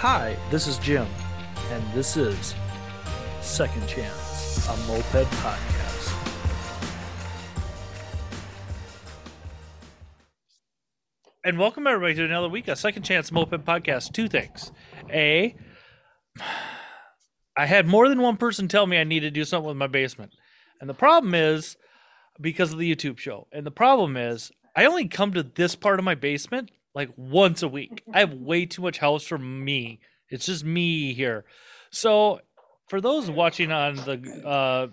Hi, this is Jim, and this is Second Chance, a moped podcast. And welcome everybody to another week of Second Chance Moped Podcast. Two things. A, I had more than one person tell me I need to do something with my basement. And the problem is because of the YouTube show. And the problem is I only come to this part of my basement like once a week. I have way too much house for me. It's just me here. So for those watching on the uh,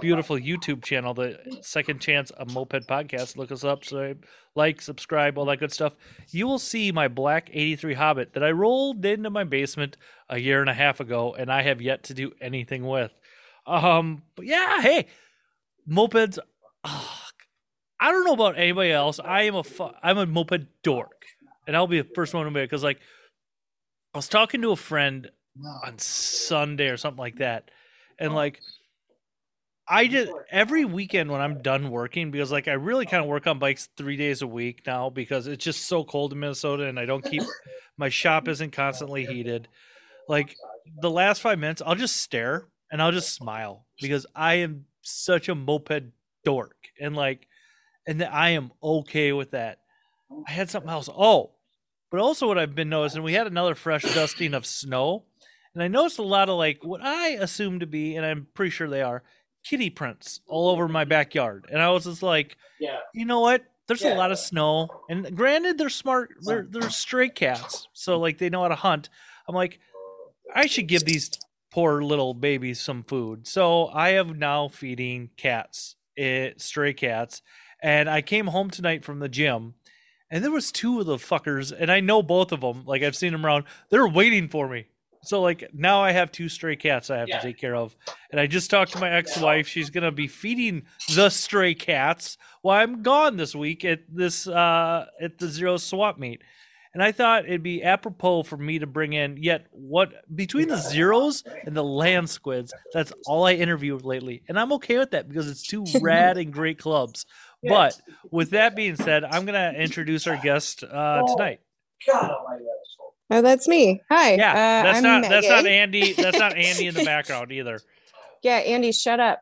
beautiful YouTube channel, the Second Chance a Moped podcast, look us up, so like, subscribe, all that good stuff. You will see my black 83 Hobbit that I rolled into my basement a year and a half ago, and I have yet to do anything with. Um, but yeah, hey, mopeds. I don't know about anybody else. I am a fu- I'm a moped dork, and I'll be the first one to admit because like I was talking to a friend on Sunday or something like that. And like I just every weekend when I'm done working because like I really kind of work on bikes 3 days a week now because it's just so cold in Minnesota and I don't keep my shop isn't constantly heated. Like the last 5 minutes I'll just stare and I'll just smile because I am such a moped dork and like and I am okay with that. I had something else. Oh, but also what I've been noticing, we had another fresh dusting of snow, and I noticed a lot of like what I assume to be, and I'm pretty sure they are kitty prints all over my backyard. And I was just like, Yeah. you know what? There's a Yeah. lot of snow, and granted, they're smart. They're they're stray cats, so like they know how to hunt. I'm like, I should give these poor little babies some food. So I have now feeding cats, eh, stray cats, and I came home tonight from the gym, and there was two of the fuckers, and I know both of them. Like I've seen them around. They're waiting for me. So like now I have two stray cats I have Yeah. to take care of, and I just talked to my ex-wife. She's gonna be feeding the stray cats while I'm gone this week at this uh at the zero swap meet. And I thought it'd be apropos for me to bring in yet what between the zeros and the land squids. That's all I interviewed lately, and I'm okay with that because it's two rad and great clubs. But with that being said, I'm gonna introduce our guest uh, tonight. God almighty, that was. Oh, that's me. Hi. Yeah, uh, that's I'm not that's not Megan. Andy. That's not Andy in the background either. Yeah, Andy, shut up.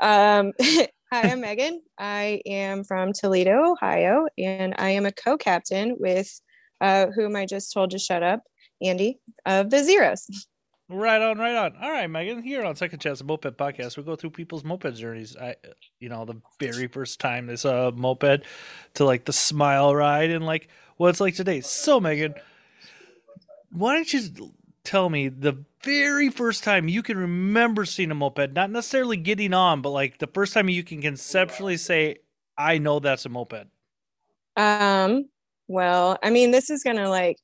Um, hi, I'm Megan. I am from Toledo, Ohio, and I am a co-captain with uh, whom I just told to shut up, Andy of the Zeros. Right on, right on. All right, Megan. Here on Second Chance Moped Podcast, we go through people's moped journeys. I, you know, the very first time they saw a moped, to like the smile ride, and like what it's like today. So, Megan, why don't you tell me the very first time you can remember seeing a moped, not necessarily getting on, but like the first time you can conceptually say, "I know that's a moped." Um, well, I mean, this is gonna like,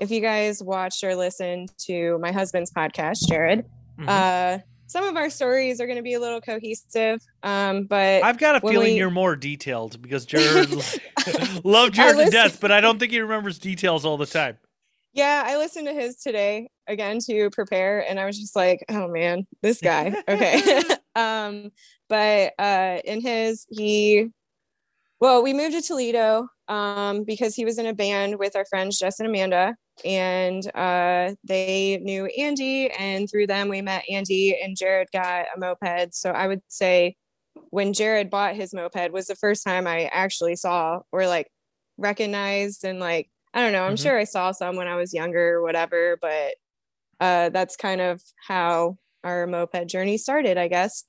if you guys watched or listened to my husband's podcast, Jared, Mhm. uh, some of our stories are gonna be a little cohesive. Um, but I've got a feeling we- you're more detailed because Jared loved Jared to death, but I don't think he remembers details all the time. Yeah, I listened to his today again to prepare, and I was just like, "Oh man, this guy." Okay, um, but uh, in his, he, well, we moved to Toledo um, because he was in a band with our friends Jess and Amanda, and uh, they knew Andy, and through them we met Andy, and Jared got a moped. So I would say when Jared bought his moped was the first time I actually saw or like recognized and like I don't know. I'm Mhm. sure I saw some when I was younger or whatever, but uh, that's kind of how our moped journey started, I guess.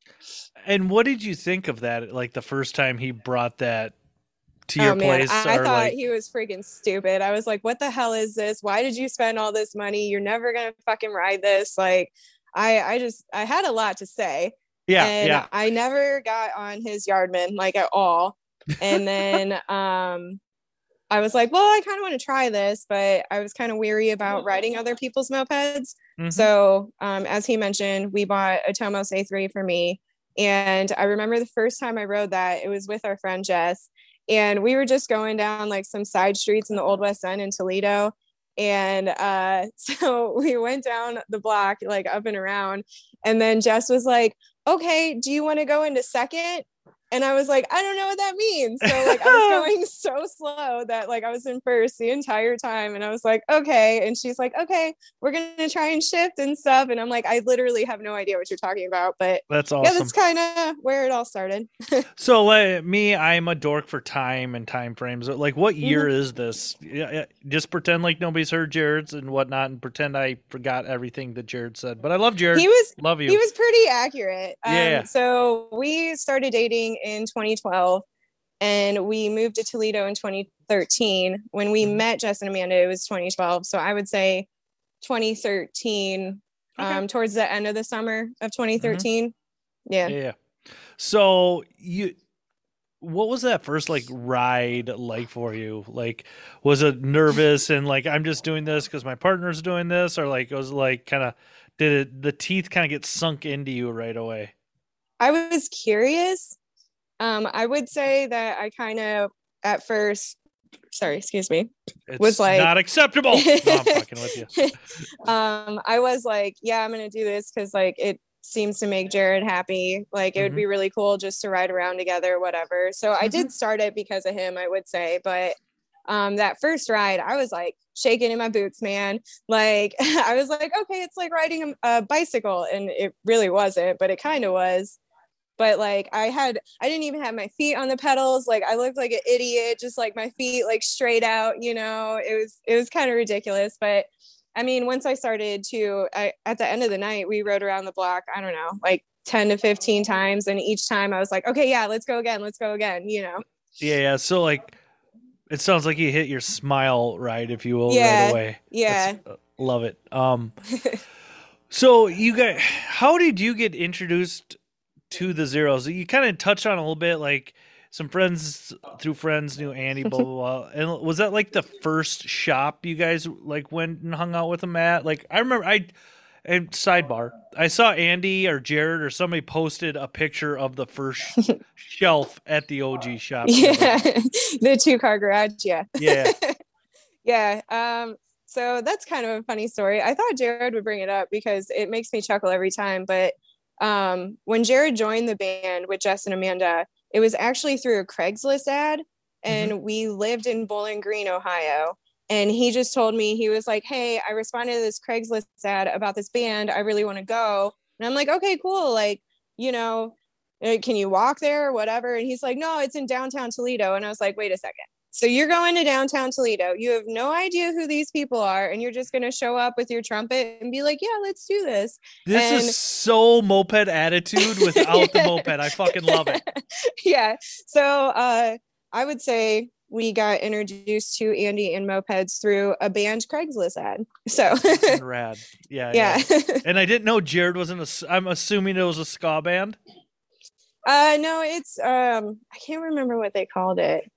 And what did you think of that? Like the first time he brought that to your place, Oh, I, I thought like, he was freaking stupid. I was like, "What the hell is this? Why did you spend all this money? You're never gonna fucking ride this." Like, I, I just, I had a lot to say, yeah, and yeah, I never got on his yardman like at all. And then, um, I was like, "Well, I kind of want to try this," but I was kind of weary about riding other people's mopeds. Mhm. So, um, as he mentioned, we bought a Tomos A3 for me. And I remember the first time I rode that, it was with our friend Jess. And we were just going down like some side streets in the Old West End in Toledo. And uh, so we went down the block, like up and around. And then Jess was like, okay, do you want to go into second? And I was like, I don't know what that means. So like I was going so slow that like I was in first the entire time. And I was like, okay. And she's like, okay, we're gonna try and shift and stuff. And I'm like, I literally have no idea what you're talking about. But That's awesome. yeah, that's kind of where it all started. So, like me, I'm a dork for time and time frames. Like, what Mm-hmm. year is this? Just pretend like nobody's heard Jared's and whatnot, and pretend I forgot everything that Jared said. But I love Jared. He was love you. he was pretty accurate. Um, Yeah. So we started dating in 2012 and we moved to Toledo in 2013. When we Mhm. met Jess and Amanda, it was 2012. So I would say 2013, Okay. Mm-hmm. um, towards the end of the summer of 2013. Yeah. yeah. yeah. So you, what was that first like ride like for you? Like, was it nervous and like I'm just doing this because my partner's doing this, or like it was like kind of did it the teeth kind of get sunk into you right away? I was curious. Um, I would say that I kind of at first, sorry, excuse me. It's Was like- not acceptable. no, I'm fucking with you. um, I was like, yeah, I'm gonna do this because like it seems to make Jared happy. Like it would Mhm. be really cool just to ride around together, whatever. So I did start it because of him, I would say. But um, that first ride, I was like shaking in my boots, man. Like I was like, okay, it's like riding a, a bicycle, and it really wasn't, but it kind of was. But like I had, I didn't even have my feet on the pedals. Like I looked like an idiot, just like my feet like straight out. You know, it was it was kind of ridiculous, but I mean, once I started to, I, at the end of the night, we rode around the block, I don't know, like 10 to 15 times. And each time I was like, okay, yeah, let's go again. Let's go again, you know? Yeah, yeah. So like, it sounds like you hit your smile right, if you will, Yeah, right away. Yeah. That's- uh, love it. Um, so you got, how did you get introduced to the zeros? You kind of touched on a little bit, like some friends through friends knew Andy, blah blah blah. And was that like the first shop you guys like went and hung out with him at? Like I remember, I and sidebar, I saw Andy or Jared or somebody posted a picture of the first shelf at the OG shop. yeah. the two car garage. Yeah. yeah. yeah. Um, so that's kind of a funny story. I thought Jared would bring it up because it makes me chuckle every time. But um, when Jared joined the band with Jess and Amanda, it was actually through a Craigslist ad, and we lived in Bowling Green, Ohio. And he just told me he was like, "Hey, I responded to this Craigslist ad about this band. I really want to go." And I'm like, "Okay, cool. Like, you know, uh, can you walk there or whatever?" And he's like, "No, it's in downtown Toledo." And I was like, "Wait a second. So you're going to downtown Toledo. You have no idea who these people are, and you're just going to show up with your trumpet and be like, "Yeah, let's do this." This And- is so moped attitude without the moped. I fucking love it. yeah. So uh, I would say we got introduced to Andy and mopeds through a band Craigslist ad. So rad. Yeah, yeah. yeah. And I didn't know Jared was in a. I'm assuming it was a ska band. uh, no, it's um, I can't remember what they called it.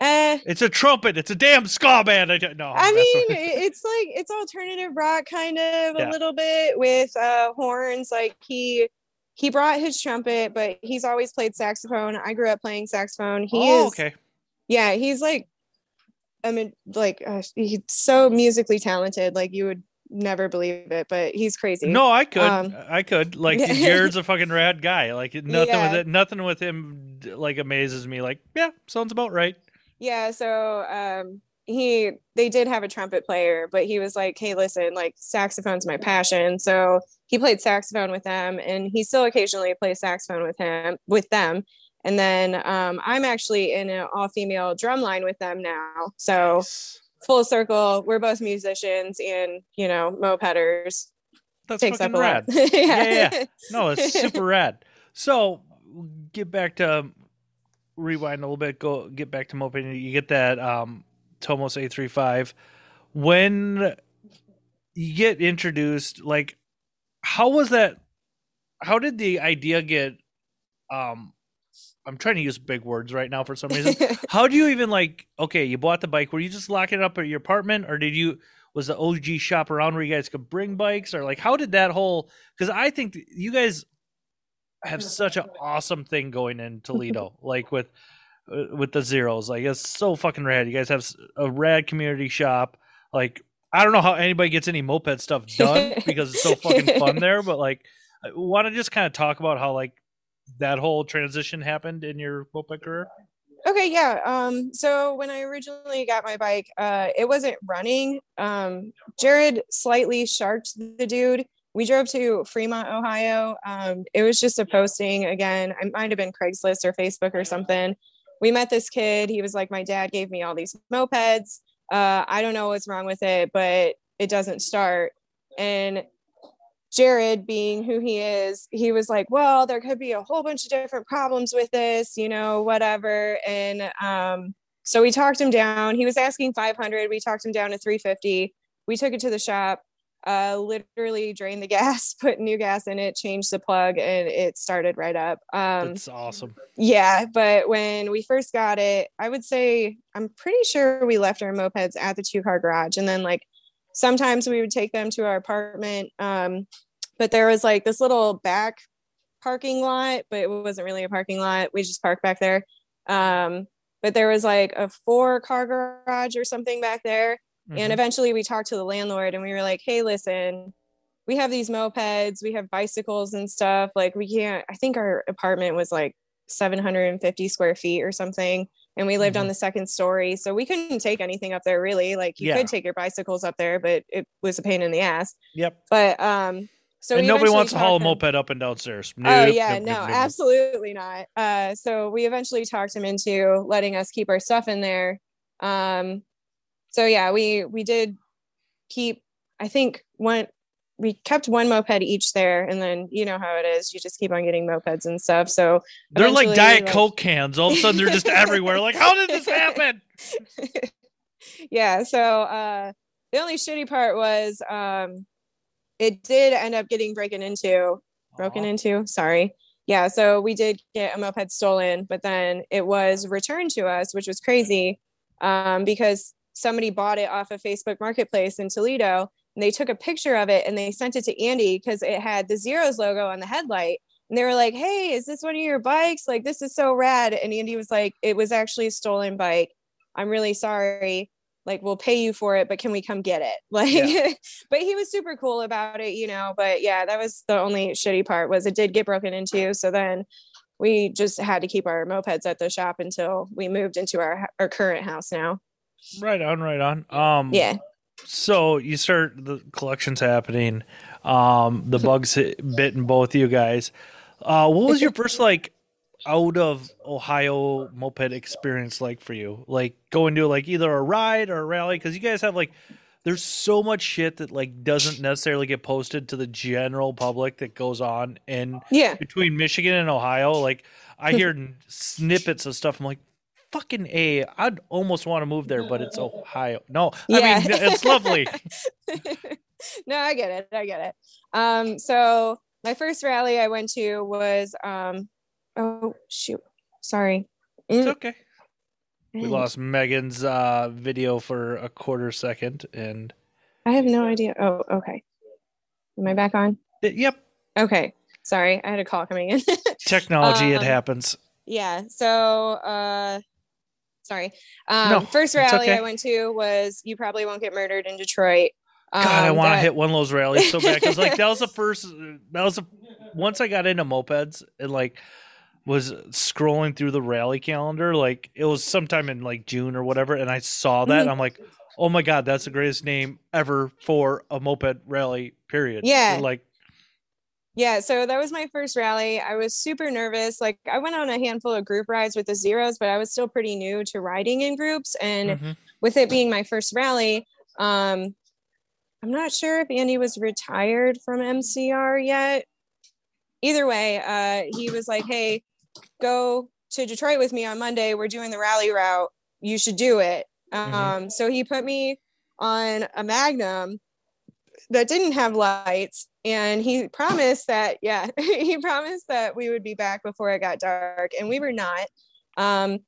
Uh, It's a trumpet. It's a damn ska band. I don't know. I mean, it's like it's alternative rock kind of Yeah. a little bit with uh horns. Like he he brought his trumpet, but he's always played saxophone. I grew up playing saxophone. He oh, is okay. yeah, he's like I mean like uh, he's so musically talented. Like you would never believe it, but he's crazy. No, I could. Um, I could. Like. Jared's a fucking rad guy. Like nothing Yeah. with it. Nothing with him like amazes me. Like yeah, sounds about right. Yeah so um he they did have a trumpet player but he was like hey listen like saxophone's my passion so he played saxophone with them and he still occasionally plays saxophone with him with them and then um i'm actually in an all-female drum line with them now so Nice. full circle we're both musicians and you know mopeders That's takes fucking rad. lot yeah. yeah. No, it's super rad. So get back to rewind a little bit. Go get back to moped. You get that um, Tomos eight three five. When you get introduced, like, how was that? How did the idea get? Um, I'm trying to use big words right now for some reason. How do you even like? Okay, you bought the bike. Were you just locking it up at your apartment, or did you? Was the OG shop around where you guys could bring bikes, or like how did that whole? Because I think th- you guys have such an awesome thing going in Toledo, like with uh, with the zeros. Like it's so fucking rad. You guys have a rad community shop. Like I don't know how anybody gets any moped stuff done because it's so fucking fun there. But like, I want to just kind of talk about how like that whole transition happened in your moped career? Okay, yeah. Um, so when I originally got my bike, uh, it wasn't running. Um, Jared slightly sharked the dude. We drove to Fremont, Ohio. Um, it was just a posting again. I might have been Craigslist or Facebook or something. We met this kid. He was like, My dad gave me all these mopeds. Uh, I don't know what's wrong with it, but it doesn't start. And Jared, being who he is, he was like, Well, there could be a whole bunch of different problems with this, you know, whatever. And um, so we talked him down. He was asking 500. We talked him down to 350. We took it to the shop, uh, literally drained the gas, put new gas in it, changed the plug, and it started right up. Um, That's awesome. yeah, but when we first got it, I would say I'm pretty sure we left our mopeds at the two car garage. And then, like, sometimes we would take them to our apartment. Um, but there was like this little back parking lot, but it wasn't really a parking lot. We just parked back there. Um, but there was like a four car garage or something back there. And Mhm. eventually we talked to the landlord and we were like, hey, listen, we have these mopeds, we have bicycles and stuff. Like, we can't, I think our apartment was like 750 square feet or something. And we lived on Mhm. the second story. So we couldn't take anything up there really. Like, you Yeah. could take your bicycles up there, but it was a pain in the ass. Yep. But, um, so and nobody wants to haul a moped up and downstairs. Oh Nope, yeah, nope, no, nope. absolutely not. Uh, so we eventually talked him into letting us keep our stuff in there. Um, so yeah, we we did keep. I think one we kept one moped each there, and then you know how it is. You just keep on getting mopeds and stuff. So They're like Diet like- Coke cans. All of a sudden, they're just everywhere. Like, how did this happen? yeah so uh the only shitty part was um it did end up getting broken into broken Aw. into sorry yeah so we did get a moped stolen but then it was returned to us which was crazy um because somebody bought it off of facebook marketplace in toledo and they took a picture of it and they sent it to andy because it had the zeros logo on the headlight. And they were like hey is this one of your bikes? Like this is so rad. And andy was like it was actually a stolen bike. I'm really sorry. Like we'll pay you for it but can we come get it? Like Yeah. but he was super cool about it you know but yeah that was the only shitty part was it did get broken into. So then we just had to keep our mopeds at the shop until we moved into our our current house now Right on, right on. Um, yeah So you start the collections happening. Um, the bugs hit, bitten both you guys. Uh, what was your first like out of Ohio moped experience like for you? Like going to like either a ride or a rally because you guys have like there's so much shit that like doesn't necessarily get posted to the general public that goes on in yeah between Michigan and Ohio. Like I hear snippets of stuff. I'm like, fucking a. I'd almost want to move there, but it's Ohio. No, I Yeah. mean it's lovely. no i get it i get it um so my first rally i went to was um oh shoot sorry It's okay. We lost Megan's uh, video for a quarter second, and i have no idea oh okay am i back on yep, okay sorry i had a call coming in technology. it Um, happens. yeah so uh sorry um No, first rally okay. i went to was you probably won't get murdered in detroit God, I Um, want to that- hit one of those rallies so bad because like that was the first. That was the once I got into mopeds and like was scrolling through the rally calendar. Like it was sometime in like June or whatever, and I saw that. Mhm. and I'm like, oh my god, that's the greatest name ever for a moped rally. Period. Yeah. Like yeah so that was my first rally i was super nervous like i went on a handful of group rides with the zeros but i was still pretty new to riding in groups and mhm. with it being my first rally um i'm not sure if andy was retired from mcr yet either way uh he was like hey go to detroit with me on monday we're doing the rally route you should do it um Mhm. so he put me on a magnum that didn't have lights and he promised that yeah he promised that we would be back before it got dark and we were not um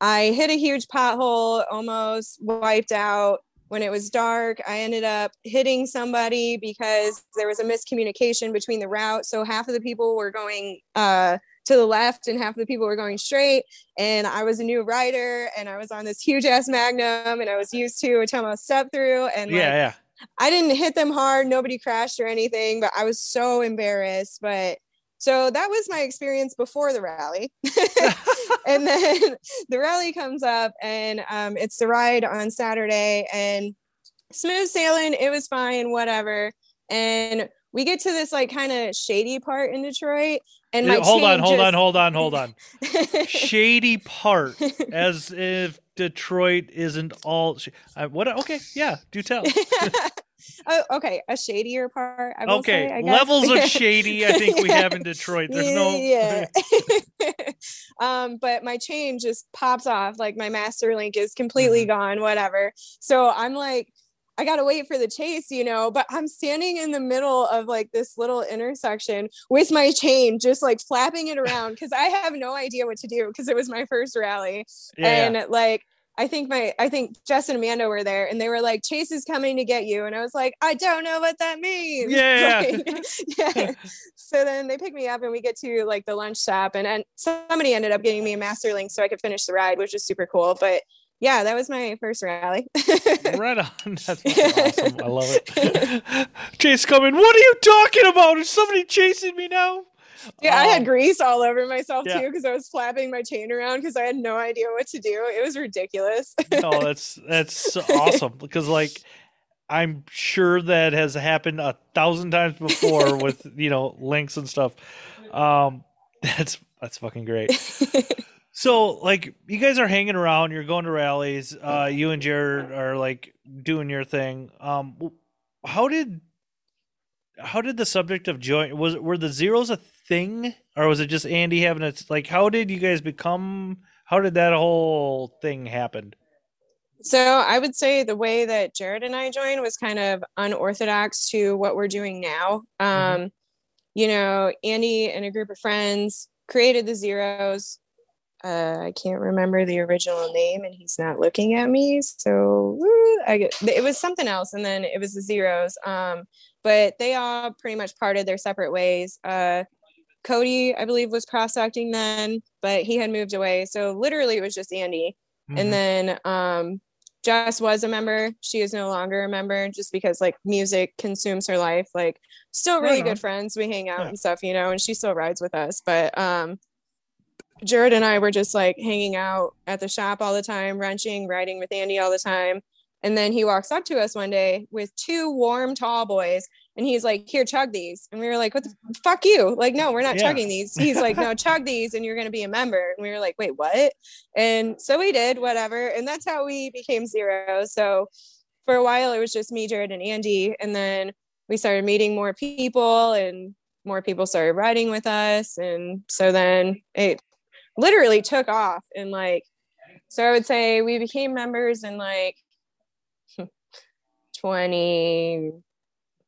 i hit a huge pothole almost wiped out when it was dark i ended up hitting somebody because there was a miscommunication between the route so half of the people were going uh to the left and half of the people were going straight and i was a new rider and i was on this huge ass magnum and i was used to a tomo step through and like, yeah, yeah. I didn't hit them hard. Nobody crashed or anything, but I was so embarrassed. But so that was my experience before the rally. and then the rally comes up and um, it's the ride on Saturday and smooth sailing. It was fine, whatever. And we get to this like kind of shady part in Detroit. And my hold on, hold on, just- hold on, hold on. Shady part, as if Detroit isn't all. Sh- I, what? Okay, yeah, do tell. oh, okay, a shadier part. Okay, say, levels of shady. I think we have in Detroit. There's no. yeah. um, but my chain just pops off. Like my master link is completely Mhm. gone. Whatever. So I'm like. I gotta wait for the chase, you know, but I'm standing in the middle of like this little intersection with my chain, just like flapping it around because I have no idea what to do because it was my first rally Yeah, and like I think my I think Jess and Amanda were there and they were like Chase is coming to get you and I was like I don't know what that means. Yeah. Like, yeah. So then they pick me up and we get to like the lunch stop and and somebody ended up getting me a master link so I could finish the ride which is super cool but yeah that was my first rally. right on. That's awesome. I love it. Chase coming. What are you talking about? Is somebody chasing me now? Yeah, I had Um, grease all over myself yeah. too because I was flapping my chain around because I had no idea what to do. It was ridiculous. no, that's that's awesome because like I'm sure that has happened a thousand times before with you know links and stuff. Um, that's that's fucking great. So like you guys are hanging around, you're going to rallies. Uh, you and Jared are like doing your thing. Um, how did how did the subject of joint was were the zeros a thing or was it just Andy having it? Like how did you guys become? How did that whole thing happen? So I would say the way that Jared and I joined was kind of unorthodox to what we're doing now. Um, You know, Andy and a group of friends created the zeros. Uh, I can't remember the original name, and he's not looking at me. So woo, I get it was something else, and then it was the zeros. Um, but they all pretty much parted their separate ways. Uh, Cody, I believe, was prospecting then, but he had moved away. So literally, it was just Andy Mhm. and then um Jess was a member. She is no longer a member just because like music consumes her life. Like still really good friends. We hang out Yeah. and stuff, you know, and she still rides with us. But um Jared and I were just like hanging out at the shop all the time, wrenching, riding with Andy all the time. And then he walks up to us one day with two warm tall boys and he's like, Here, chug these. And we were like, What the fuck you? Like, no, we're not Yeah. chugging these. He's like, No, chug these and you're gonna be a member. And we were like, Wait, what? And so we did, whatever. And that's how we became zero. So for a while it was just me, Jared, and Andy. And then we started meeting more people and more people started riding with us. And so then it literally took off and like so I would say we became members in like 20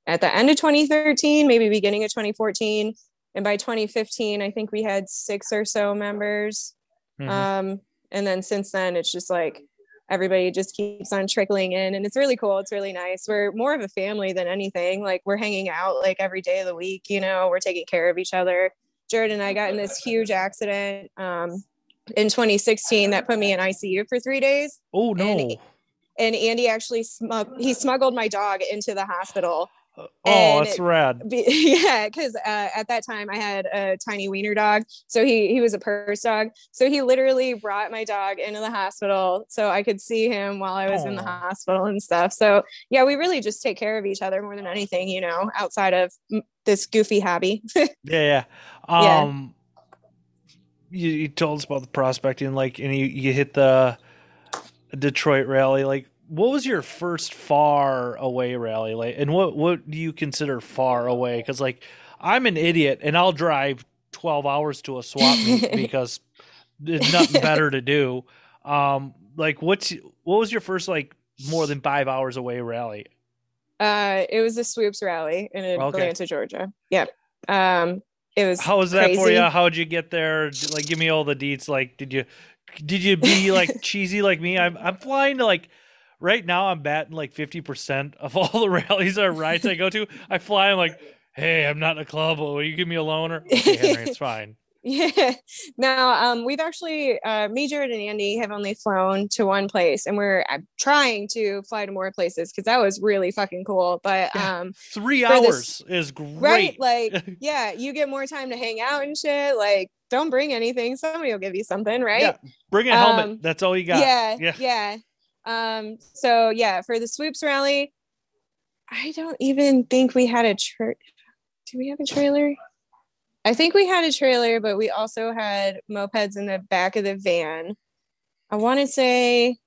at the end of 2013, maybe beginning of 2014. And by 2015, I think we had six or so members. Mhm. Um, and then since then, it's just like everybody just keeps on trickling in, and it's really cool. It's really nice. We're more of a family than anything. Like we're hanging out like every day of the week. You know, we're taking care of each other. Jared and I got in this huge accident um, in 2016 that put me in ICU for three days. oh no. and- And Andy actually smug- he smuggled my dog into the hospital oh, and- that's rad. be- yeah, because uh, at that time I had a tiny wiener dog, so he he was a purse dog. So he literally brought my dog into the hospital so I could see him while I was in the hospital and stuff. So yeah, we really just take care of each other more than anything, you know, outside of this goofy hobby. Yeah, yeah. Yeah. Um, You, you told us about the prospecting, like, and you, you hit the Detroit rally. Like, what was your first far away rally? Like, and what what do you consider far away? Because like, I'm an idiot, and I'll drive 12 hours to a swap meet because there's nothing better to do. Um, like, what's what was your first like more than five hours away rally? uh, it was the swoops rally in Okay. Atlanta, Georgia. Yep. Um, it was How was that for you? How'd you get there? Like, give me all the deets. Like, did you did you be like cheesy like me? I'm I'm flying to like right now. I'm batting like fifty percent of all the rallies or rides I go to. I fly. I'm like, hey, I'm not in a club. Will you give me a loaner? Okay, Henry, it's fine. Yeah. Now, um, we've actually, uh, me, Jared, and Andy have only flown to one place, and we're uh, trying to fly to more places because that was really fucking cool. But Yeah. um, Three hours this- is great. right, like, yeah, you get more time to hang out and shit. Like, don't bring anything; somebody will give you something, right? Yeah, Bring a helmet. Um, That's all you got. yeah, Yeah. yeah, Um, so yeah, for the swoops rally, I don't even think we had a tra- do we have a trailer? I think we had a trailer, but we also had mopeds in the back of the van. I want to say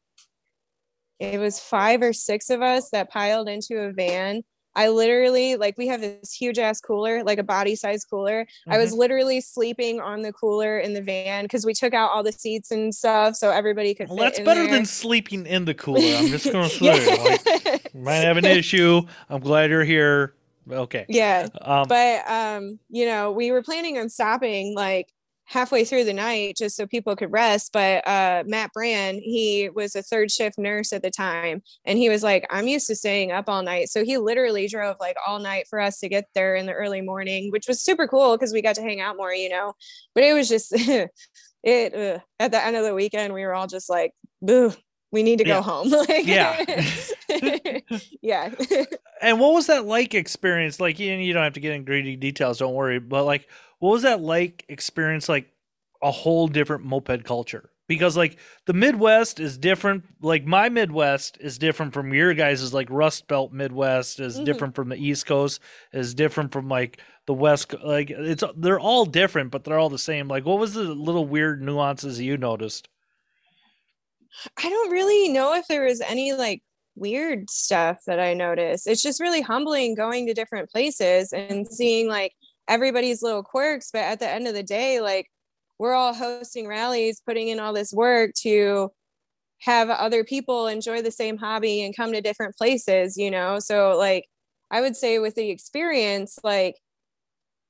it was five or six of us that piled into a van. I literally like we have this huge ass cooler, like a body size cooler. I was literally sleeping on the cooler in the van because we took out all the seats and stuff so everybody could. Well, fit that's better there. than sleeping in the cooler. I'm just gonna say, like, might have an issue. I'm glad you're here. Okay. yeah, Um, but um, you know, we were planning on stopping like halfway through the night just so people could rest. But uh, Matt Brand, he was a third shift nurse at the time, and he was like, "I'm used to staying up all night," so he literally drove like all night for us to get there in the early morning, which was super cool because we got to hang out more, you know. But it was just it uh, at the end of the weekend, we were all just like, "Boo." We need to Yeah. go home. like, Yeah. yeah. and what was that like experience? Like, you, you don't have to get in greedy details. Don't worry. But like, what was that like experience? Like a whole different moped culture because like the Midwest is different. Like my Midwest is different from your guys' is like Rust Belt Midwest is Mhm. different from the East Coast is different from like the West. Like it's they're all different, but they're all the same. Like, what was the little weird nuances you noticed? I don't really know if there was any like weird stuff that I noticed. It's just really humbling going to different places and seeing like everybody's little quirks. But at the end of the day, like we're all hosting rallies, putting in all this work to have other people enjoy the same hobby and come to different places, you know? So, like, I would say with the experience, like,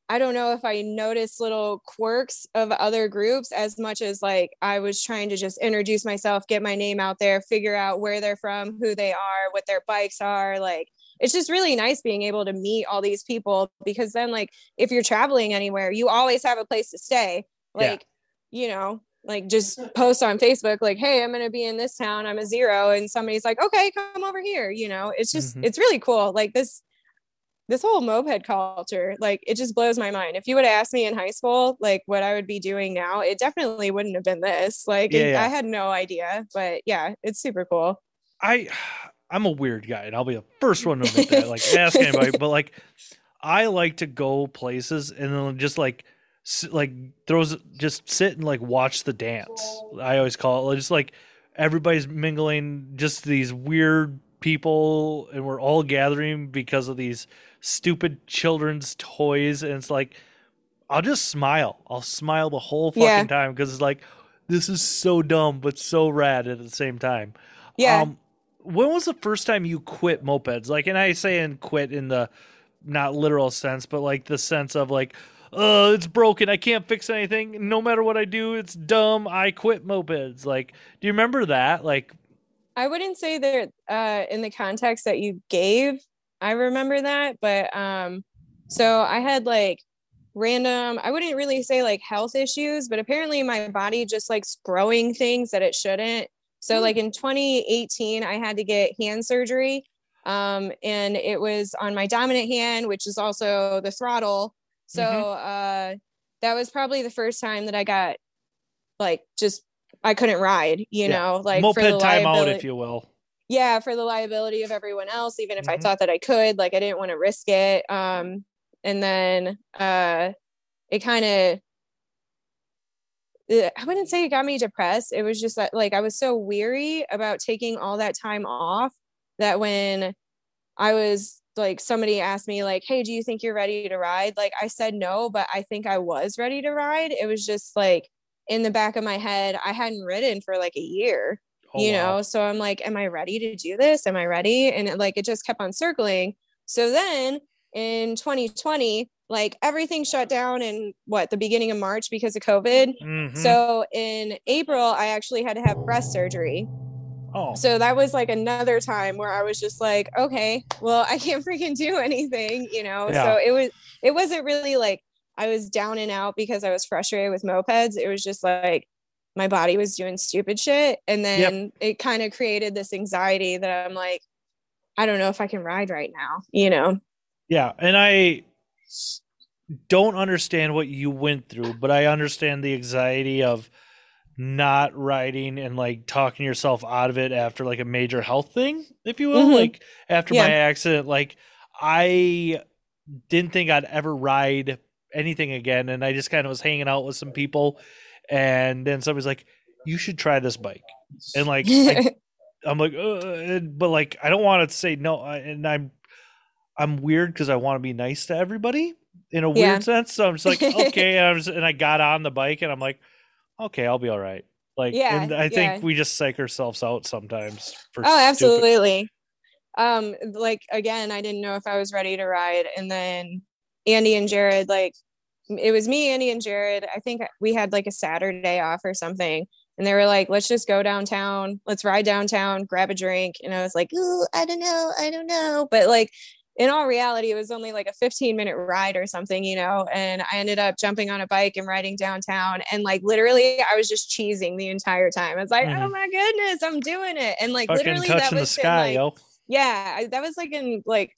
I don't know if I noticed little quirks of other groups as much as like I was trying to just introduce myself, get my name out there, figure out where they're from, who they are, what their bikes are. Like it's just really nice being able to meet all these people because then like if you're traveling anywhere, you always have a place to stay. Yeah. Like, you know, like just post on Facebook, like, hey, I'm gonna be in this town, I'm a zero, and somebody's like, okay, come over here. You know, it's just Mhm. it's really cool. Like this this whole moped culture, like it just blows my mind. If you would have asked me in high school, like what I would be doing now, it definitely wouldn't have been this. Like Yeah, yeah. I had no idea, but yeah, it's super cool. I I'm a weird guy, and I'll be the first one to admit that. Like, ask anybody, but like, I like to go places and then just like, like throws just sit and like watch the dance. I always call it just like everybody's mingling, just these weird people, and we're all gathering because of these stupid children's toys, and it's like, I'll just smile. I'll smile the whole fucking Yeah. time because it's like, this is so dumb but so rad at the same time. Yeah. Um, when was the first time you quit mopeds? Like, and I say and quit in the not literal sense, but like the sense of like, uh, it's broken. I can't fix anything. No matter what I do, it's dumb. I quit mopeds. Like, do you remember that? Like, I wouldn't say that uh, in the context that you gave, I remember that, but um, so I had like random, I wouldn't really say like health issues, but apparently my body just likes growing things that it shouldn't. So Hmm. like in 2018, I had to get hand surgery. Um, and it was on my dominant hand, which is also the throttle. So Mhm. uh that was probably the first time that I got like just I couldn't ride, you Yeah. know, like moped for the timeout, liability if you will. yeah for the liability of everyone else even if i Mhm. thought that i could like i didn't want to risk it um and then uh it kind of Eh, i wouldn't say it got me depressed it was just that like i was so weary about taking all that time off that when i was like somebody asked me like hey do you think you're ready to ride? Like i said no but i think i was ready to ride it was just like in the back of my head i hadn't ridden for like a year Oh, you wow. know so i'm like am i ready to do this? Am i ready? And it, like it just kept on circling. So then in 2020 like everything shut down in what the beginning of march because of covid Mhm. so in april i actually had to have breast surgery oh, so that was like another time where i was just like okay well i can't freaking do anything you know Yeah. so it was it wasn't really like I was down and out because I was frustrated with mopeds. It was just like my body was doing stupid shit. And then it kind of created this anxiety that I'm like, I don't know if I can ride right now, you know? Yeah. And I don't understand what you went through, but I understand the anxiety of not riding and like talking yourself out of it after like a major health thing, if you will. Mhm. Like after my accident, like I didn't think I'd ever ride anything again. And I just kind of was hanging out with some people. And then somebody's like, you should try this bike. And like, I I'm like, uh, but like, I don't want to say no, and I'm, I'm weird because I want to be nice to everybody in a Yeah. weird sense. So I'm just like, okay, and, I was, and I got on the bike, and I'm like, okay, I'll be all right. Like, Yeah, and I think yeah. we just psych ourselves out sometimes. For Oh, absolutely. Um, like again, I didn't know if I was ready to ride, and then Andy and Jared, like it was me, Andy, and Jared. I think we had like a Saturday off or something, and they were like, "Let's just go downtown. Let's ride downtown, grab a drink." And I was like, "Ooh, I don't know, I don't know," but like. In all reality, it was only like a 15 minute ride or something, you know. And I ended up jumping on a bike and riding downtown. And like literally, I was just cheesing the entire time. I was like, oh Mhm. my goodness, I'm doing it. And like fucking literally, that was in, sky, like, yo. yeah I, that was like in like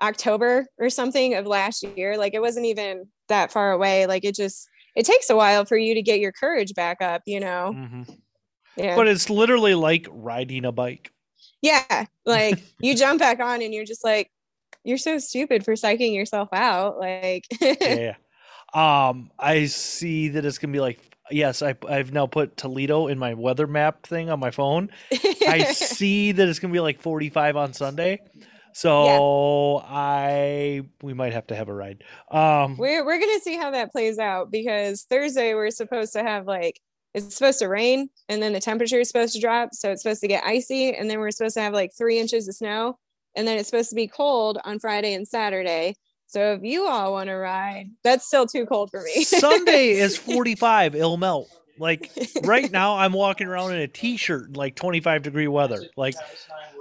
october or something of last year like it wasn't even that far away like it just it takes a while for you to get your courage back up you know Mhm. yeah But it's literally like riding a bike. yeah like you jump back on and you're just like you're so stupid for psyching yourself out like yeah. Um, I see that it's gonna be like yes, I I've now put Toledo in my weather map thing on my phone. I see that it's gonna be like 45 on Sunday. So I we might have to have a ride. Um we're, we're gonna see how that plays out because thursday we're supposed to have like it's supposed to rain and then the temperature is supposed to drop so it's supposed to get icy and then we're supposed to have like three inches of snow and then it's supposed to be cold on friday and saturday so if you all want to ride that's still too cold for me Sunday is 45, it'll melt. Like right now I'm walking around in a t-shirt in like 25 degree weather. Like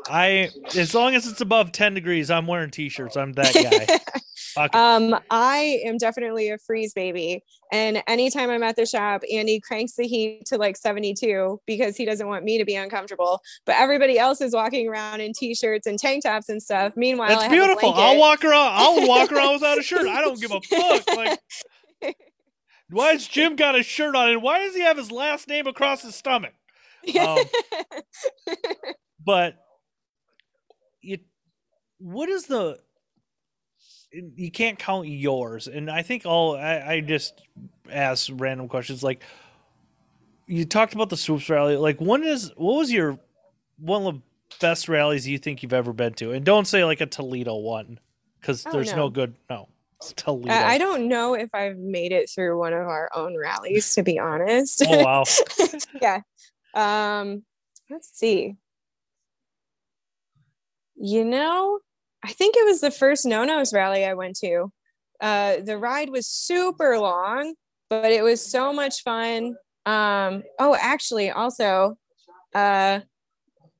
I as long as it's above 10 degrees, I'm wearing t-shirts. I'm that guy. Um i am definitely a freeze baby and anytime i'm at the shop andy cranks the heat to like 72 because he doesn't want me to be uncomfortable but everybody else is walking around in t-shirts and tank tops and stuff meanwhile I That's have a beautiful. I'll walk around. I'll walk around without a shirt. I don't give a fuck. Like, why has Jim got a shirt on, and why does he have his last name across his stomach? Um, but you, what is the? You can't count yours, and I think all I, I just ask random questions. Like, you talked about the swoops rally. Like, when is what was your one of the best rallies you think you've ever been to? And don't say like a Toledo one, because Oh, there's no. no. good. No, it's Toledo. I I don't know if I've made it through one of our own rallies, to be honest. oh wow. yeah. Um, let's see. You know, I think it was the first No Nos rally I went to. Uh, the ride was super long, but it was so much fun. Um, oh, actually, also, uh,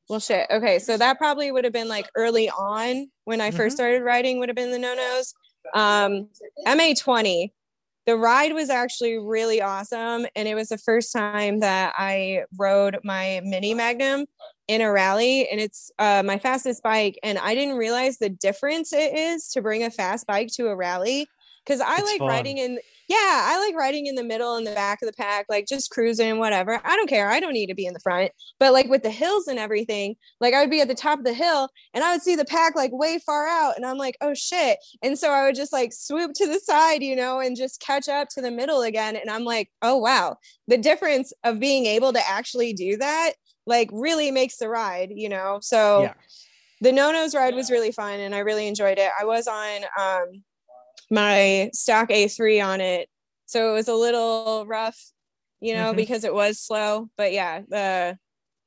well, shit. Okay, so that probably would have been like early on when I first Mhm. started riding. Would have been the No Nos. Um, MA twenty the ride was actually really awesome and it was the first time that i rode my mini magnum in a rally and it's uh, my fastest bike and i didn't realize the difference it is to bring a fast bike to a rally because i It's like fun. riding in yeah i like riding in the middle and the back of the pack like just cruising whatever i don't care i don't need to be in the front but like with the hills and everything like i would be at the top of the hill and i would see the pack like way far out and i'm like oh shit and so I would just like swoop to the side, you know, and just catch up to the middle again. And I'm like, oh, wow. The difference of being able to actually do that, like, really makes the ride, you know? So Yeah. the no nos ride was really fun and I really enjoyed it. I was on um, my stock A3 on it. So it was a little rough, you know, Mhm. because it was slow. But yeah, the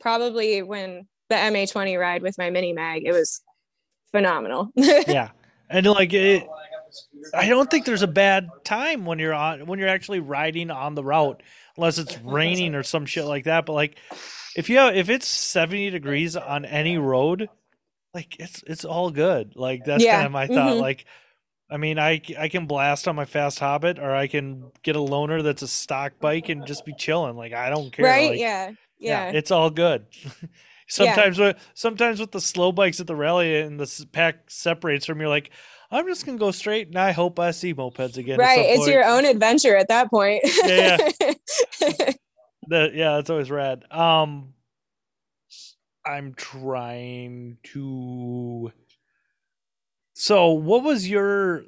probably when the MA20 ride with my mini mag, it was phenomenal. yeah, and like it, I don't think there's a bad time when you're on when you're actually riding on the route, unless it's raining or some shit like that. But like, if you have, if it's 70 degrees on any road, like it's it's all good. Like that's Yeah, kind of my thought. mhm. Like I mean, i i can blast on my fast Hobbit, or I can get a loaner that's a stock bike and just be chilling. Like I don't care. right? like, yeah. Yeah. it's all good. sometimes with sometimes with the slow bikes at the rally and the pack separates from you're like, I'm just gonna go straight, and I hope I see mopeds again. at right. It's point. your own adventure at that point. Yeah, That yeah, that's always rad. Um, I'm trying to. So, what was your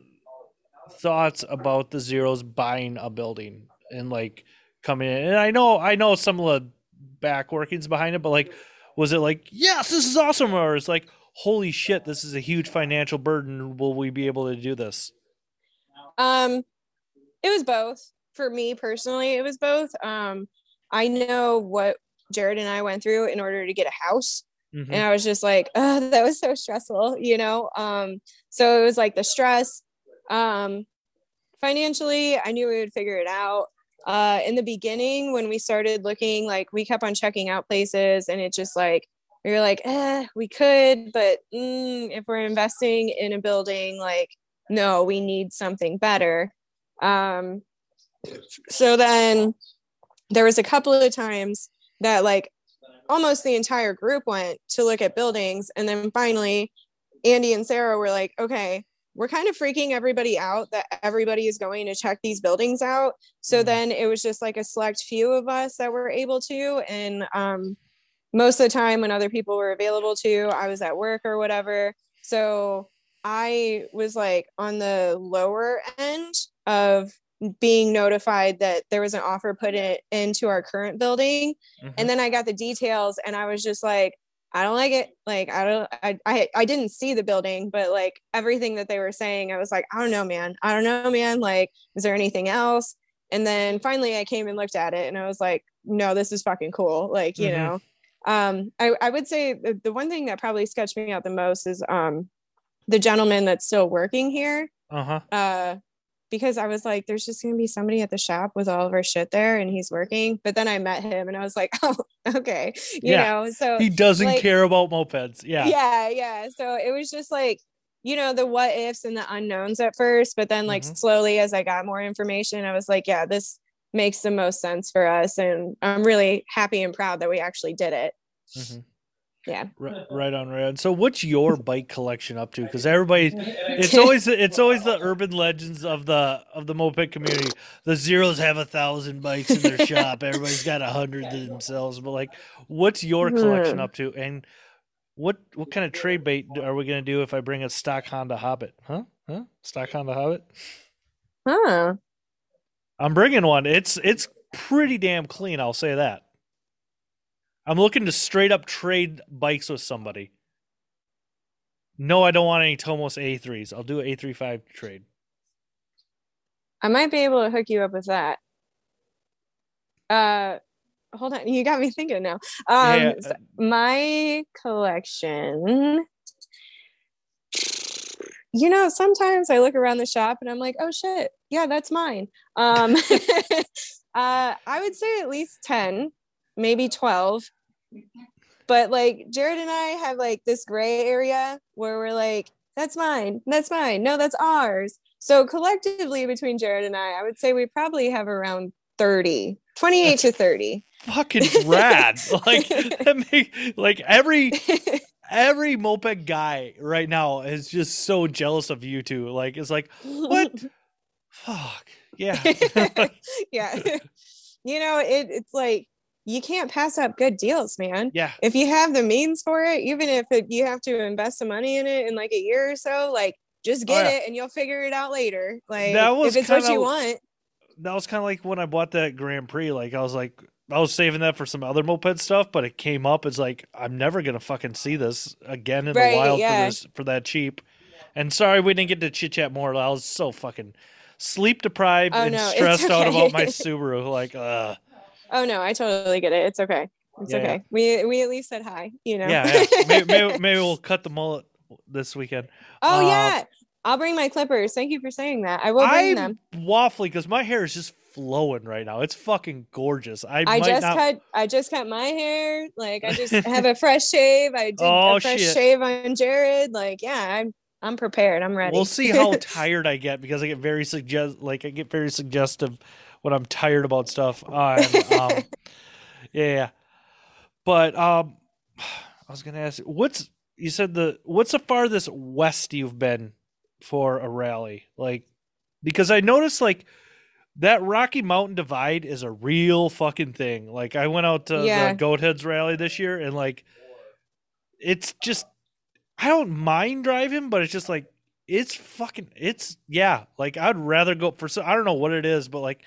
thoughts about the zeros buying a building and like coming in? And I know, I know some of the back workings behind it, but like, was it like, yes, this is awesome, or it's like, holy shit, this is a huge financial burden. Will we be able to do this? Um, it was both for me personally. It was both. Um, I know what Jared and I went through in order to get a house, Mhm. and I was just like, oh, that was so stressful, you know. Um, so it was like the stress. Um, financially, I knew we would figure it out. Uh, in the beginning, when we started looking, like we kept on checking out places, and it just like we were like, eh, we could, but mm, if we're investing in a building, like no, we need something better. Um, so then there was a couple of times that like almost the entire group went to look at buildings and then finally andy and sarah were like okay we're kind of freaking everybody out that everybody is going to check these buildings out so Mhm. then it was just like a select few of us that were able to and um, most of the time when other people were available to i was at work or whatever so i was like on the lower end of being notified that there was an offer put in, into our current building. Mhm. and then i got the details and i was just like i don't like it. Like i don't I, I i didn't see the building but like everything that they were saying i was like i don't know man. I don't know man. Like is there anything else? And then finally i came and looked at it and i was like no this is fucking cool. Like you Mhm. know? Um i i would say the, the one thing that probably sketched me out the most is um the gentleman that's still working here uh-huh. uh because I was like, there's just gonna be somebody at the shop with all of our shit there and he's working. But then I met him and I was like, oh, okay. You Yeah. know, so He doesn't like- care about mopeds. Yeah. yeah, yeah. So it was just like, you know, the what ifs and the unknowns at first, but then like Mhm. slowly as I got more information, I was like, yeah, this makes the most sense for us. And I'm really happy and proud that we actually did it. Mhm. Yeah. Right, right on, right on. So, what's your bike collection up to? Because everybody, it's It's always it's always the urban legends of the of the moped community. The zeros have a thousand bikes in their shop. Everybody's got a hundred themselves. But like, what's your collection Hmm. up to? And what what kind of trade bait are we gonna do if I bring a stock Honda Hobbit? Huh? Huh? Stock Honda Hobbit? Huh. I'm bringing one. It's it's pretty damn clean. I'll say that. I'm looking to straight up trade bikes with somebody. No, I don't want any Tomos A3s. I'll do an A35 trade. I might be able to hook you up with that. Uh hold on, you got me thinking now. Um yeah, so my collection you know sometimes i look around the shop and i'm like oh shit yeah that's mine um uh i would say at least 10 maybe 12 but like jared and i have like this gray area where we're like that's mine that's mine no that's ours so collectively between jared and i i would say we probably have around 30 28 to 30 fucking rad. like that make, like every every moped guy right now is just so jealous of you two. Like it's like what? Fuck yeah. yeah. you know, it, it's like you can't pass up good deals, man. yeah. If you have the means for it, even if it, you have to invest some money in it in like a year or so, like just get Oh, yeah. it and you'll figure it out later. Like That was if it's kinda- you want. that was kind of like when I bought that Grand Prix. Like I was like, I was saving that for some other moped stuff, but it came up. It's like I'm never gonna fucking see this again in Right, the wild yeah. for this for that cheap. And sorry we didn't get to chit chat more. I was so fucking sleep deprived Oh, and no, stressed out about my. Subaru. Like, uh, Oh no, I totally get it. It's okay. It's Yeah, yeah. okay. We we at least said hi, you know. yeah, yeah. maybe, maybe, maybe we'll cut the mullet this weekend. oh Uh, yeah. I'll bring my clippers. Thank you for saying that. I will bring them. I'm waffly because my hair is just flowing right now. It's fucking gorgeous. I, I just not. cut I just cut my hair. Like I just have a fresh shave. I did Oh, a fresh shit. shave on Jared. Like, yeah, I'm I'm prepared. I'm ready. We'll see how tired I get because I get very suggest like I get very suggestive when I'm tired about stuff. And, um, yeah, but um, I was gonna ask, what's you said the what's the farthest west you've been for a rally? Like, because I noticed like that Rocky Mountain Divide is a real fucking thing. Like, I went out to Yeah. the Goat Heads rally this year, and like, it's just I don't mind driving, but it's just like it's fucking it's yeah. Like, I'd rather go for so I don't know what it is, but like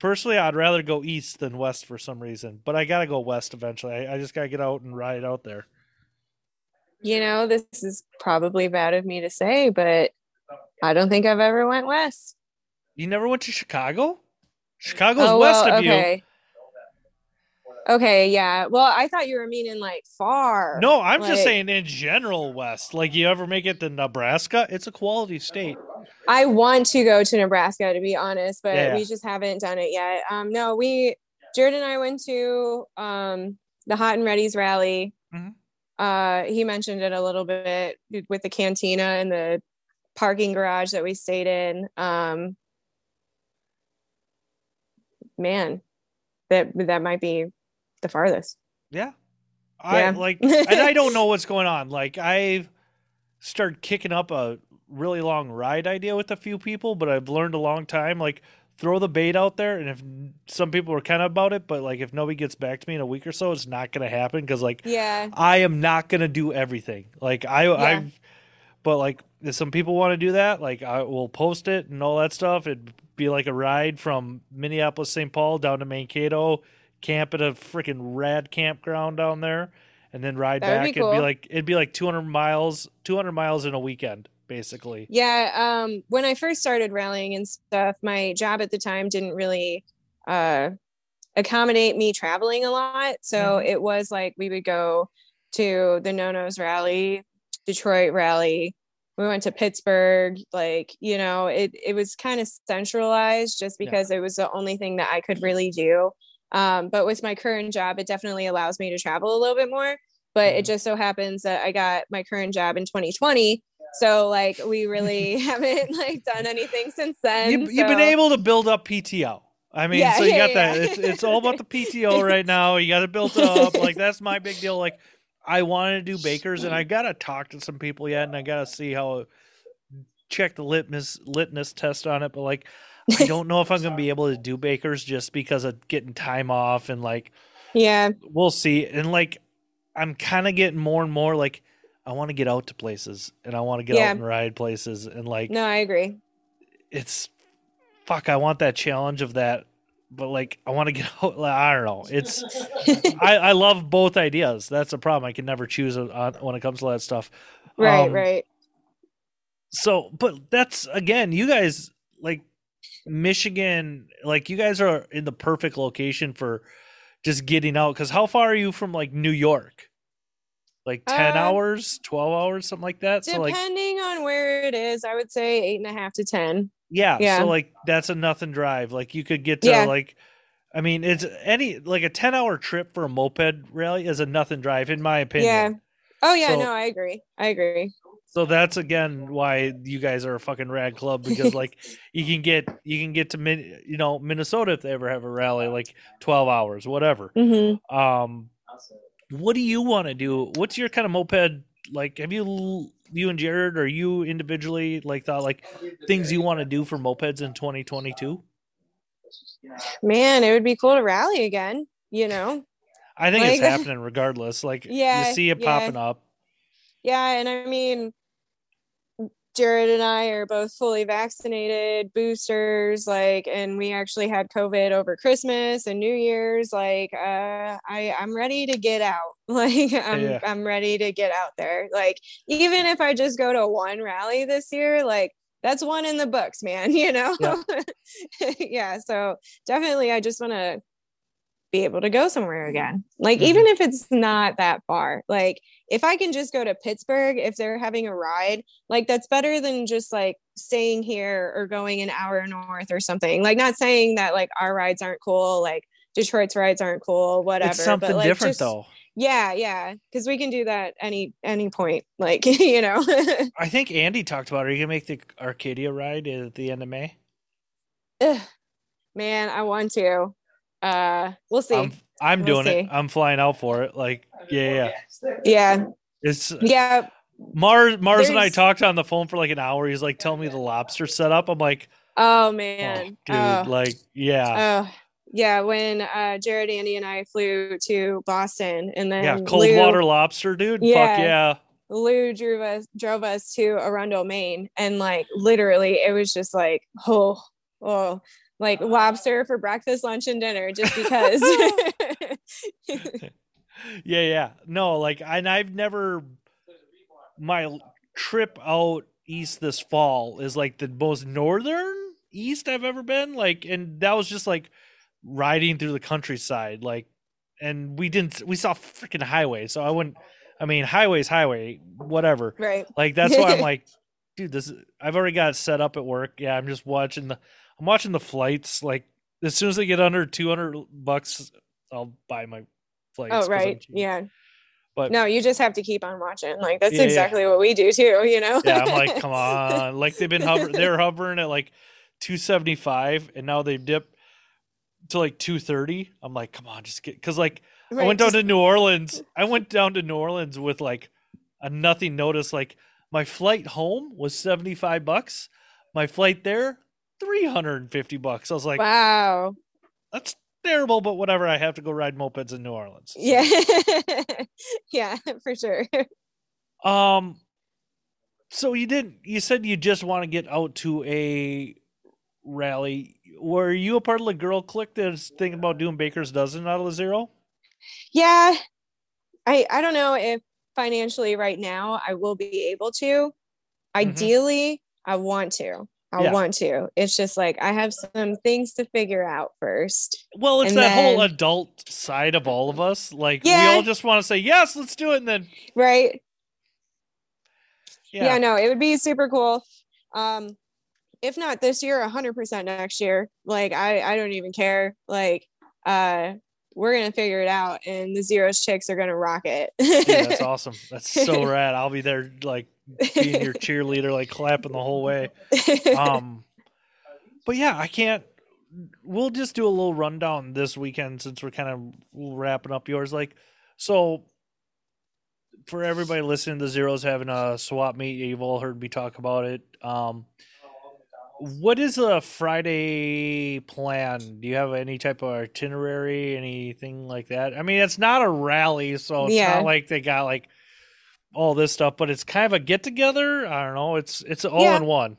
personally, I'd rather go east than west for some reason. But I gotta go west eventually. I, I just gotta get out and ride out there. you know, this is probably bad of me to say, but I don't think I've ever went west. You never went to Chicago? Chicago's oh, west well, of you. Okay. Yeah. Well, I thought you were meaning like far. No, I'm just saying in general west. Like you ever make it to Nebraska? It's a quality state. I want to go to Nebraska to be honest, but Yeah. we just haven't done it yet. Um, no, we Jared and I went to um the Hot and Ready's rally. Mhm. Uh, he mentioned it a little bit with the cantina and the parking garage that we stayed in. Um, man, that that might be the farthest. Yeah. I Yeah. like and I don't know what's going on. Like I've started kicking up a really long ride idea with a few people, but I've learned a long time like throw the bait out there and if some people are kind of about it, but like if nobody gets back to me in a week or so, it's not going to happen cuz like Yeah, I am not going to do everything. Like I I but like if some people want to do that, like I will post it and all that stuff. It'd be like a ride from Minneapolis St. Paul down to Mankato, camp at a freaking rad campground down there and then ride That would back. be It'd be like it'd be like 200 miles, 200 miles in a weekend basically. Yeah, um, when I first started rallying and stuff, my job at the time didn't really uh, accommodate me traveling a lot. So Mhm. it was like we would go to the No Nos rally, Detroit rally. We went to Pittsburgh. Like you know, it it was kind of centralized just Yeah. because it was the only thing that I could really do. Um, but with my current job, it definitely allows me to travel a little bit more. But it Mhm. just so happens that I got my current job in 2020 so like we really haven't like done anything since then. You, you've been able to build up PTO. I mean, Yeah, so you yeah, got that. It's it's all about the PTO right now. You got to build up. Like that's my big deal. Like I wanted to do bakers, and I got to talk to some people yet, and I got to see how check the litmus litmus test on it. But like, I don't know if I'm gonna be able to do bakers just because of getting time off and like Yeah, we'll see. And like, I'm kind of getting more and more like. I want to get out to places and I want to get Yeah. out and ride places and like no, I agree. it's fuck i want that challenge of that but like i want to get out like, i don't know it's I, I love both ideas that's the problem i can never choose on- when it comes to that stuff right, Um, right. so but that's again you guys like michigan like you guys are in the perfect location for just getting out because how far are you from like new york like 10 Uh, hours 12 hours something like that so like Depending on where it is, I would say eight and a half to ten. Yeah, Yeah. So like that's a nothing drive. Like you could get to Yeah. like I mean it's any like a 10 hour trip for a moped rally is a nothing drive in my opinion. Yeah. Oh yeah, So- no, I agree. I agree. So that's again why you guys are a fucking rad club because like you can get you can get to Min, you know Minnesota if they ever have a rally like 12 hours whatever. hmm Um what do you want to do? What's your kind of moped like have you you and Jared or you individually like thought like things you want to do for mopeds in 2022? Man, it would be cool to rally again. You know. I think it's happening regardless. Like Yeah, you see it yeah. popping up. Yeah, and I mean, Jared and I are both fully vaccinated, boosters, like, and we actually had COVID over Christmas and New Year's. Like, uh, I I'm ready to get out. Like, I'm Yeah. I'm ready to get out there. Like, even if I just go to one rally this year, like that's one in the books, man. You know. Yeah. yeah. So definitely, I just want to be able to go somewhere again. Like, Mhm. even if it's not that far, like if I can just go to Pittsburgh if they're having a ride, like that's better than just like staying here or going an hour north or something. Like not saying that like our rides aren't cool, like Detroit's rides aren't cool, whatever. it's something but, like, different just- though. Yeah, yeah, because we can do that any any point. Like you know. I think Andy talked about. Are you gonna make the Acadia ride at the end of May? Ugh, Man, I want to. Uh, we'll see. I'm, I'm We'll doing it. I'm flying out for it. Like, yeah, yeah. yeah, It's yeah. Mars. Mars and I talked on the phone for like an hour. He's like, "Tell me the lobster setup." I'm like, Oh oh, man, dude, Oh. like, yeah, Oh, yeah. When uh, Jared, Andy, and I flew to Boston, and then yeah. Cold Lou, water lobster, dude. Fuck Yeah. yeah. Lou drove us drove us to Arundel, Maine, and like literally, it was just like oh, oh, like uh-huh. lobster for breakfast, lunch, and dinner, just because. yeah, yeah. No, like, and I've never my trip out east this fall is like the most northern east I've ever been. Like, and that was just like riding through the countryside. Like, and we didn't, we saw freaking highway. So I wouldn't, I mean, highway's highway, whatever. right. Like, that's why I'm like, dude, this, is- I've already got it set up at work. Yeah, I'm just watching the, I'm watching the flights. Like, as soon as they get under 200 bucks, I'll buy my flights. Oh right. Yeah. But No, you just have to keep on watching. Like that's Yeah, yeah. exactly what we do too. You know. yeah, I'm like, come on. Like they've been hovering, they're hovering at like 275, and now they've dipped to like 230. I'm like, come on, just get because like I Right, went down just- to New Orleans. I went down to New Orleans with like a nothing notice. Like my flight home was 75 bucks. My flight there, 350 bucks. I was like, wow. that's terrible, but whatever. I have to go ride mopeds in New Orleans. So, Yeah. yeah, for sure. Um. So you didn't. You said you just want to get out to a rally. Were you a part of the girl clique that's thinking about doing Baker's dozen out of the zero? Yeah. I I don't know if financially right now I will be able to. Ideally, I want to. I. Yeah. want to. It's just like I have some things to figure out first. Well, it's And that whole adult side of all of us. Like we all just want to say yes, let's do it, and then Right? yeah, yeah. no it would be super cool um if not this year 100% next year like i i don't even care like uh we're gonna figure it out and the zeros chicks are gonna rock it Dude, that's awesome. That's so rad. I'll be there, like being your cheerleader, like clapping the whole way. um but yeah i can't we'll just do a little rundown this weekend since we're kind of wrapping up yours like so for everybody listening the zeros having a swap meet you've all heard me talk about it um what is a friday plan do you have any type of itinerary anything like that i mean it's not a rally so it's Yeah. not like they got like all this stuff but it's kind of a get together i don't know. It's it's all Yeah. in one.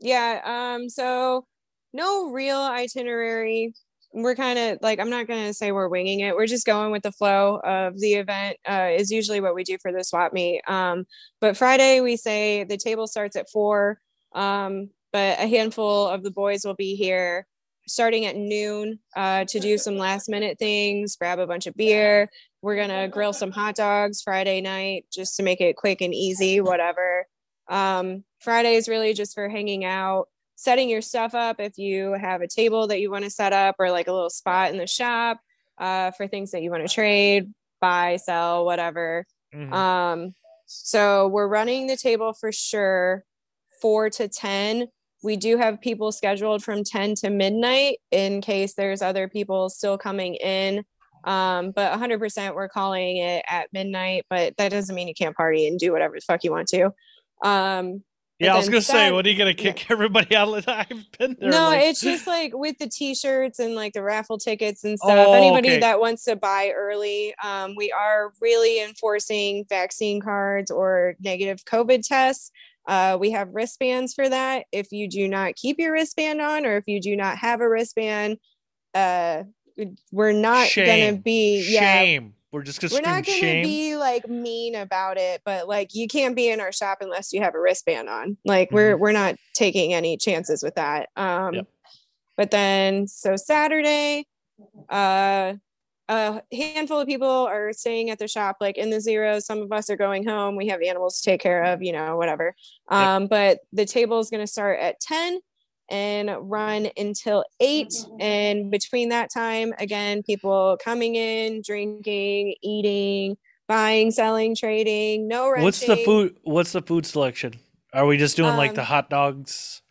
Yeah um so no real itinerary. We're kind of like i'm not gonna say we're winging it. We're just going with the flow of the event uh, is usually what we do for the swap meet. Um but friday we say the table starts at four um but a handful of the boys will be here starting at noon uh, to do some last minute things grab a bunch of beer we're gonna grill some hot dogs friday night just to make it quick and easy whatever um, friday is really just for hanging out setting your stuff up if you have a table that you want to set up or like a little spot in the shop uh, for things that you want to trade buy sell whatever Mhm. um, so we're running the table for sure, four to 10. We do have people scheduled from 10 to midnight in case there's other people still coming in. Um, but 100% we're calling it at midnight, but that doesn't mean you can't party and do whatever the fuck you want to. Um, Yeah, I was gonna say, what are you gonna kick everybody out? of- I've been there. no, like- it's just like with the t-shirts and like the raffle tickets and stuff. Oh, Anybody okay. that wants to buy early, um, we are really enforcing vaccine cards or negative COVID tests. Uh, we have wristbands for that. If you do not keep your wristband on, or if you do not have a wristband, uh, we're not gonna Shame. be yeah shame. We're just gonna we're not gonna shame. be like mean about it but like you can't be in our shop unless you have a wristband on like we're we're not taking any chances with that um Mm-hmm. Yep. but then so saturday uh a handful of people are staying at the shop like in the zeros some of us are going home we have animals to take care of you know whatever um but the table is going to start at 10 and run until eight. And between that time, again, people coming in, drinking, eating, buying, selling, trading, no renting. What's the food? What's the food selection? Are we just doing like the Um, hot dogs?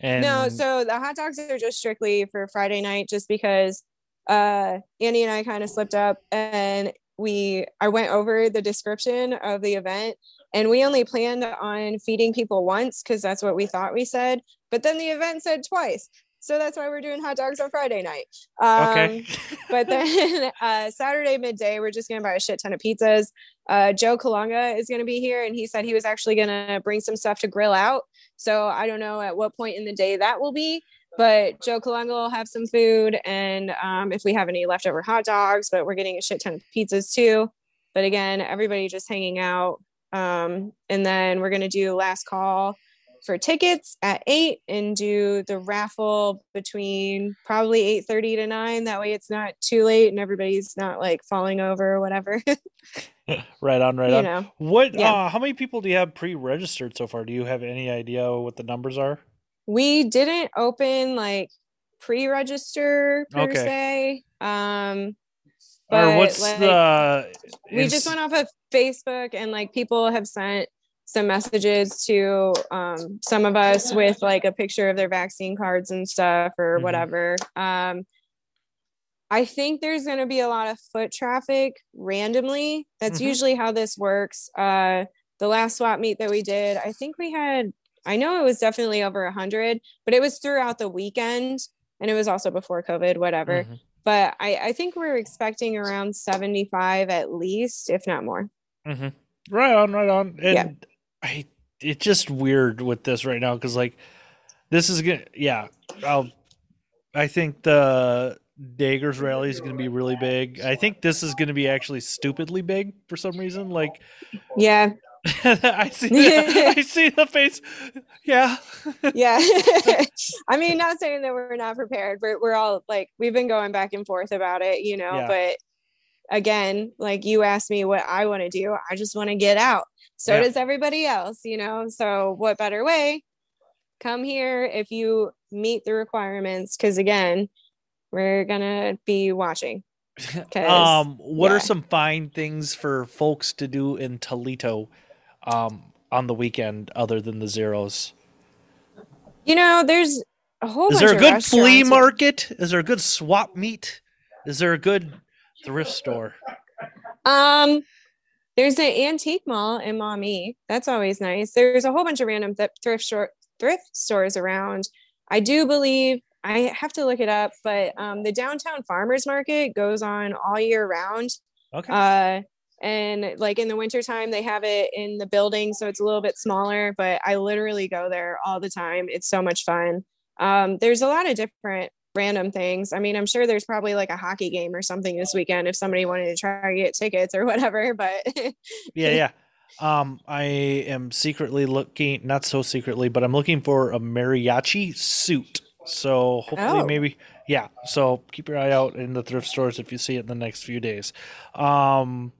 And No, so the hot dogs are just strictly for Friday night, just because uh Andy and I kind of slipped up and we I went over the description of the event and we only planned on feeding people once because that's what we thought we said, but then the event said twice. So that's why we're doing hot dogs on Friday night. Um, okay. but then uh, Saturday midday, we're just going to buy a shit ton of pizzas. Uh, Joe Kalunga is going to be here, and he said he was actually going to bring some stuff to grill out. So I don't know at what point in the day that will be, but Joe Kalunga will have some food, and um, if we have any leftover hot dogs, but we're getting a shit ton of pizzas too. But again, everybody just hanging out. Um, and then we're going to do last call for tickets at eight and do the raffle between probably eight thirty to nine. That way it's not too late and everybody's not like falling over or whatever. right on, right you on. know. What? Yeah. Uh, how many people do you have pre-registered so far? Do you have any idea what the numbers are? We didn't open like pre-register per Okay. se. Um or what's like, the? we just went off of Facebook and like people have sent some messages to um, some of us with like a picture of their vaccine cards and stuff or Mhm. whatever. Um, I think there's going to be a lot of foot traffic randomly. That's Mhm. usually how this works. Uh, the last swap meet that we did, I think we had, I know it was definitely over a hundred, but it was throughout the weekend and it was also before COVID, whatever Mhm. but I, I think we're expecting around 75 at least, if not more. Mm-hmm. Right on, right on. And Yeah. I, it's just weird with this right now because like this is gonna, yeah. I'll, I think the Daggers rally is gonna be really big. I think this is gonna be actually stupidly big for some reason. Like Yeah, I see, I see the face. Yeah, yeah. I mean, not saying that we're not prepared, but we're all like, we've been going back and forth about it, you know. Yeah. But again, like you asked me what I want to do, I just want to get out. So Yeah. does everybody else, you know. So what better way? Come here if you meet the requirements, because again, we're gonna be watching. Um, what yeah. are some fine things for folks to do in Toledo, um, on the weekend other than the zeros? You know, there's a whole Is bunch there a of good flea market? Is there a good swap meet? Is there a good thrift store? Um, there's an antique mall in Maumee. That's always nice. There's a whole bunch of random th- thrift store thrift stores around. I do believe I have to look it up, but um, the downtown farmers market goes on all year round. Okay. Uh, and like in the wintertime, they have it in the building, so it's a little bit smaller. But I literally go there all the time. It's so much fun. Um, there's a lot of different random things. I mean, I'm sure there's probably like a hockey game or something this weekend if somebody wanted to try to get tickets or whatever. But yeah, yeah. Um, I am secretly looking, not so secretly, but I'm looking for a mariachi suit. So hopefully, Oh. maybe, yeah. So keep your eye out in the thrift stores if you see it in the next few days. Um,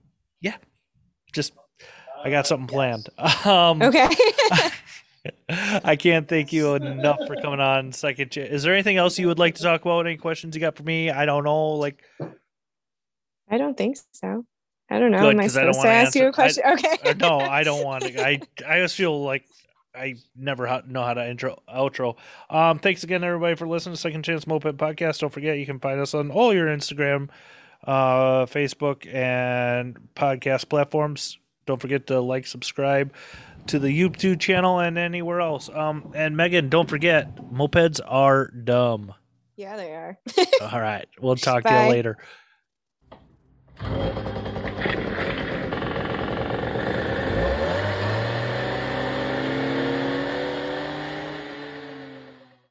yeah, just I got something planned. Um, okay. I can't thank you enough for coming on. Second, Ch- is there anything else you would like to talk about? Any questions you got for me? I don't know. Like, I don't think so. I don't know. Good, Am I 'cause I don't supposed to ask you a answer- question? okay. uh, no, I don't want to. I I just feel like I never know how to intro outro. Um, thanks again, everybody, for listening to Second Chance Moped Podcast. Don't forget you can find us on all your Instagram, uh, Facebook, and podcast platforms. Don't forget to like, subscribe to the YouTube channel and anywhere else. Um, and Megan, don't forget, mopeds are dumb. Yeah, they are. All right, we'll talk to you later.